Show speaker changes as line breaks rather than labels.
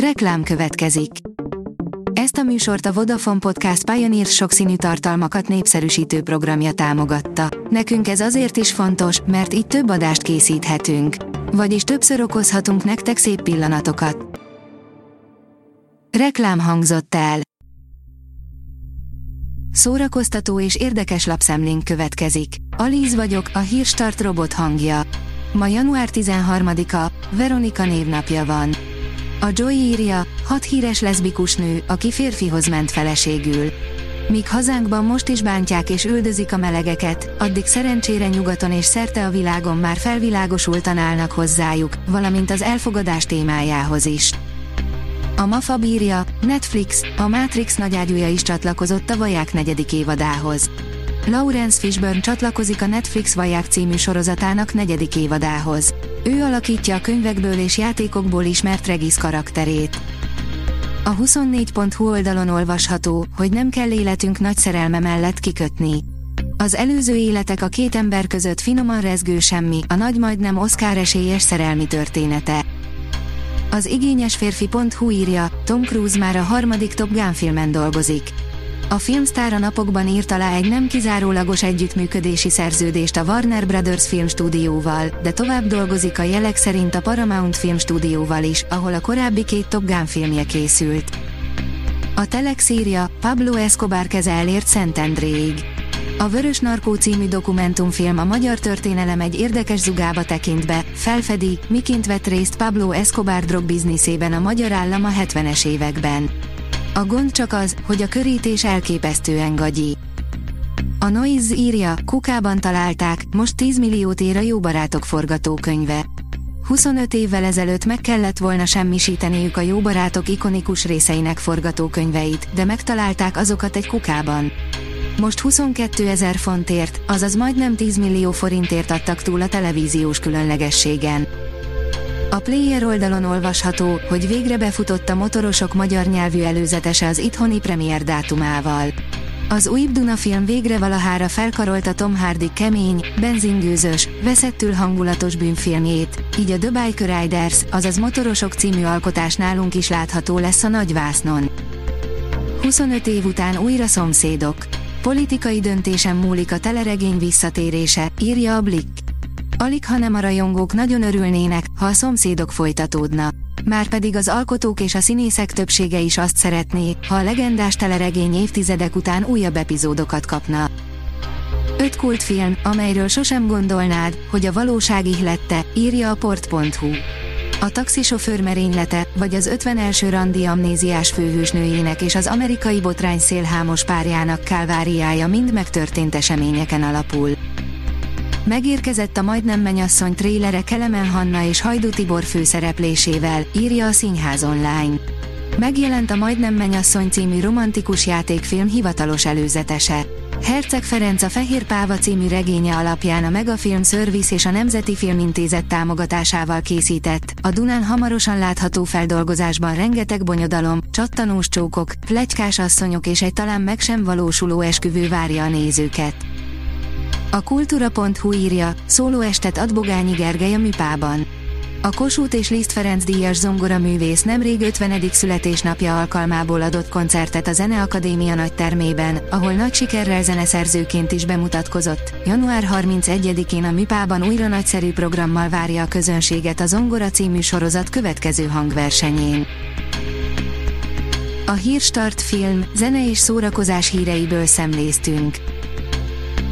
Reklám következik. Ezt a műsort a Vodafone Podcast Pioneer sokszínű tartalmakat népszerűsítő programja támogatta. Nekünk ez azért is fontos, mert így több adást készíthetünk. Vagyis többször okozhatunk nektek szép pillanatokat. Reklám hangzott el. Szórakoztató és érdekes lapszemlénk következik. Alíz vagyok, a hírstart robot hangja. Ma január 13-a, Veronika névnapja van. A Joy írja, hat híres leszbikus nő, aki férfihoz ment feleségül. Míg hazánkban most is bántják és üldözik a melegeket, addig szerencsére nyugaton és szerte a világon már felvilágosultan állnak hozzájuk, valamint az elfogadás témájához is. A MAFA bírja, Netflix, a Matrix nagyágyúja is csatlakozott a vaják negyedik évadához. Lawrence Fishburne csatlakozik a Netflix Vaják című sorozatának negyedik évadához. Ő alakítja a könyvekből és játékokból ismert Regis karakterét. A 24.hu oldalon olvasható, hogy nem kell életünk nagy szerelme mellett kikötni. Az előző életek a két ember között finoman rezgő semmi, a nagy majdnem Oscar esélyes szerelmi története. Az igényes férfi.hu írja, Tom Cruise már a harmadik Top Gun filmen dolgozik. A filmsztár a napokban írt alá egy nem kizárólagos együttműködési szerződést a Warner Brothers filmstúdióval, de tovább dolgozik a jelek szerint a Paramount filmstúdióval is, ahol a korábbi két Top Gun filmje készült. A Telex írja, Pablo Escobar keze elért Szentendréig. A Vörös Narkó című dokumentumfilm a magyar történelem egy érdekes zugába tekint be, felfedi, miként vett részt Pablo Escobar drogbizniszében a magyar állam a 70-es években. A gond csak az, hogy a körítés elképesztően gagyi. A Noise írja, kukában találták, most 10 milliót ér a Jó Barátok forgatókönyve. 25 évvel ezelőtt meg kellett volna semmisíteniük a Jó Barátok ikonikus részeinek forgatókönyveit, de megtalálták azokat egy kukában. Most 22 ezer fontért, azaz majdnem 10 millió forintért adtak túl a televíziós különlegességen. A Player oldalon olvasható, hogy végre befutott a motorosok magyar nyelvű előzetese az itthoni premier dátumával. Az új Duna film végre valahára felkarolta Tom Hardy kemény, benzingőzös, veszettül hangulatos bűnfilmjét, így a The Bike Riders, azaz Motorosok című alkotás nálunk is látható lesz a nagyvásznon. 25 év után újra szomszédok. Politikai döntésen múlik a teleregény visszatérése, írja a Blick. Alig hanem a rajongók nagyon örülnének, ha a szomszédok folytatódna. Márpedig az alkotók és a színészek többsége is azt szeretné, ha a legendás teleregény évtizedek után újabb epizódokat kapna. Öt kultfilm, amelyről sosem gondolnád, hogy a valóság ihlette, írja a port.hu. A taxisofőr merénylete, vagy az 51. randi amnéziás főhősnőjének és az amerikai botrány szélhámos párjának kálváriája mind megtörtént eseményeken alapul. Megérkezett a Majdnem Menyasszony trélere Kelemen Hanna és Hajdú Tibor főszereplésével, írja a Színház online. Megjelent a Majdnem Menyasszony című romantikus játékfilm hivatalos előzetese. Herceg Ferenc a Fehér Páva című regénye alapján a Megafilm Service és a Nemzeti Filmintézet támogatásával készített, a Dunán hamarosan látható feldolgozásban rengeteg bonyodalom, csattanós csókok, plegykás asszonyok és egy talán meg sem valósuló esküvő várja a nézőket. A kultúra.hu írja, szólóestet ad Bogányi Gergely a Műpában. A Kossuth és Liszt Ferenc díjas zongoraművész nemrég 50. születésnapja alkalmából adott koncertet a Zeneakadémia nagy termében, ahol nagy sikerrel zeneszerzőként is bemutatkozott. Január 31-én a Műpában újra nagyszerű programmal várja a közönséget a Zongora című sorozat következő hangversenyén. A Hírstart film, zene és szórakozás híreiből szemléztünk.